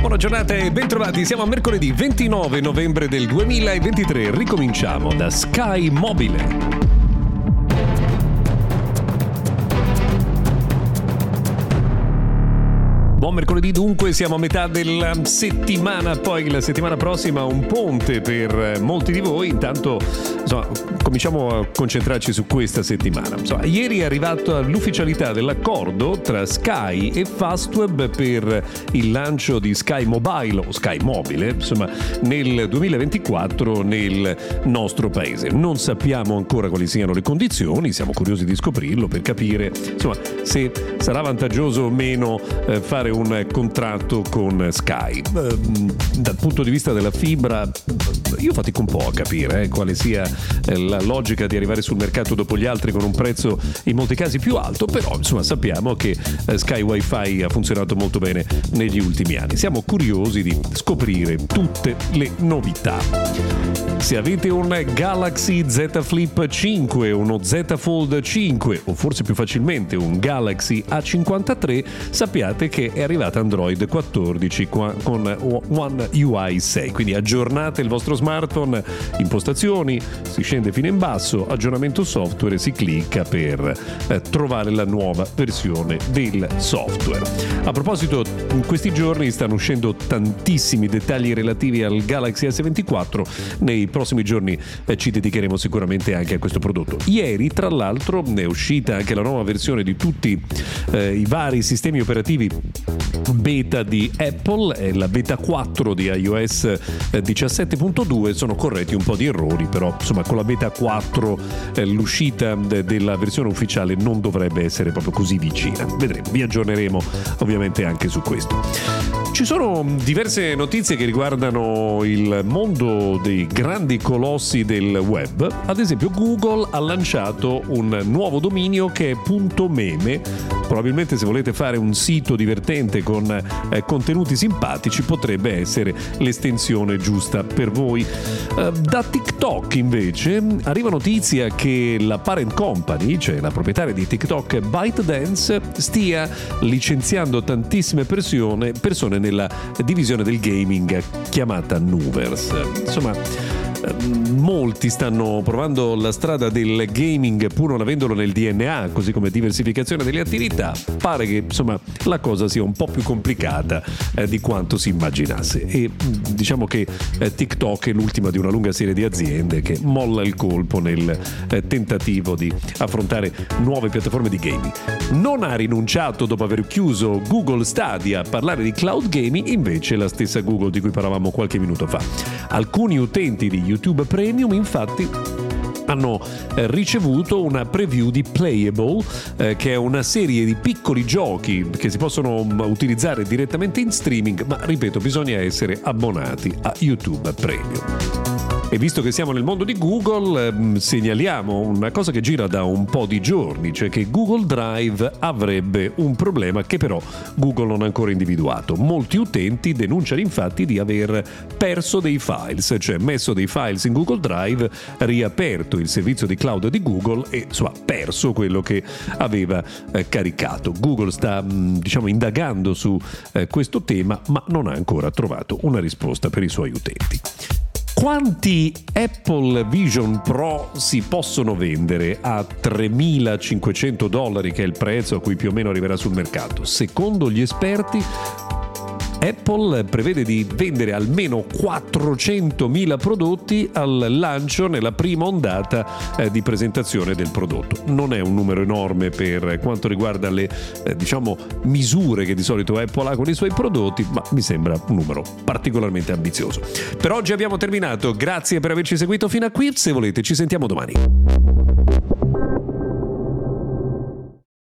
Buona giornata e bentrovati, siamo a mercoledì 29 novembre del 2023, ricominciamo da Sky Mobile. Buon mercoledì dunque, siamo a metà della settimana, poi la settimana prossima un ponte per molti di voi, intanto insomma, cominciamo a concentrarci su questa settimana. Insomma, ieri è arrivata l'ufficialità dell'accordo tra Sky e Fastweb per il lancio di Sky Mobile o Sky Mobile, insomma, nel 2024 nel nostro paese. Non sappiamo ancora quali siano le condizioni, siamo curiosi di scoprirlo per capire insomma, se sarà vantaggioso o meno eh, fare un contratto con Sky. Ehm, dal punto di vista della fibra, io fatico un po' a capire eh, quale sia eh, la logica di arrivare sul mercato dopo gli altri con un prezzo in molti casi più alto, però insomma sappiamo che eh, Sky Wi-Fi ha funzionato molto bene negli ultimi anni. Siamo curiosi di scoprire tutte le novità. Se avete un Galaxy Z Flip 5, uno Z Fold 5 o forse più facilmente un Galaxy A53, sappiate che è arrivata Android 14 con One UI 6, quindi aggiornate il vostro smartphone, impostazioni, si scende fino in basso, aggiornamento software e si clicca per eh, trovare la nuova versione del software. A proposito, in questi giorni stanno uscendo tantissimi dettagli relativi al Galaxy S24, nei prossimi giorni eh, ci dedicheremo sicuramente anche a questo prodotto. Ieri, tra l'altro, è uscita anche la nuova versione di tutti eh, i vari sistemi operativi beta di Apple e la beta 4 di iOS 17.2 eh, sono corretti un po' di errori però insomma con la beta 4 eh, l'uscita della versione ufficiale non dovrebbe essere proprio così vicina vedremo vi aggiorneremo ovviamente anche su questo ci sono diverse notizie che riguardano il mondo dei grandi colossi del web. Ad esempio, Google ha lanciato un nuovo dominio che è .meme. Probabilmente se volete fare un sito divertente con eh, contenuti simpatici potrebbe essere l'estensione giusta per voi. Eh, da TikTok invece arriva notizia che la parent company, cioè la proprietaria di TikTok ByteDance, stia licenziando tantissime persone, persone nella divisione del gaming chiamata Nuvers. Insomma, molti stanno provando la strada del gaming pur non avendolo nel DNA, così come diversificazione delle attività. Pare che insomma la cosa sia un po' più complicata eh, di quanto si immaginasse. E mm, diciamo che eh, TikTok è l'ultima di una lunga serie di aziende che molla il colpo nel eh, tentativo di affrontare nuove piattaforme di gaming. Non ha rinunciato dopo aver chiuso Google Stadia a parlare di cloud gaming, invece la stessa Google di cui parlavamo qualche minuto fa. Alcuni utenti di YouTube Premium infatti hanno eh, ricevuto una preview di Playable, eh, che è una serie di piccoli giochi che si possono mm, utilizzare direttamente in streaming, ma ripeto, bisogna essere abbonati a YouTube Premium. E visto che siamo nel mondo di Google, ehm, segnaliamo una cosa che gira da un po' di giorni, cioè che Google Drive avrebbe un problema che però Google non ha ancora individuato. Molti utenti denunciano infatti di aver perso dei files, cioè messo dei files in Google Drive, riaperto il servizio di cloud di Google e insomma perso quello che aveva eh, caricato. Google sta mm, diciamo indagando su eh, questo tema ma non ha ancora trovato una risposta per i suoi utenti. Quanti Apple Vision Pro si possono vendere a 3.500 dollari, che è il prezzo a cui più o meno arriverà sul mercato? Secondo gli esperti, Apple prevede di vendere almeno 400.000 prodotti al lancio nella prima ondata eh, di presentazione del prodotto. Non è un numero enorme per quanto riguarda le eh, diciamo, misure che di solito Apple ha con i suoi prodotti, ma mi sembra un numero particolarmente ambizioso. Per oggi abbiamo terminato, grazie per averci seguito fino a qui, se volete ci sentiamo domani.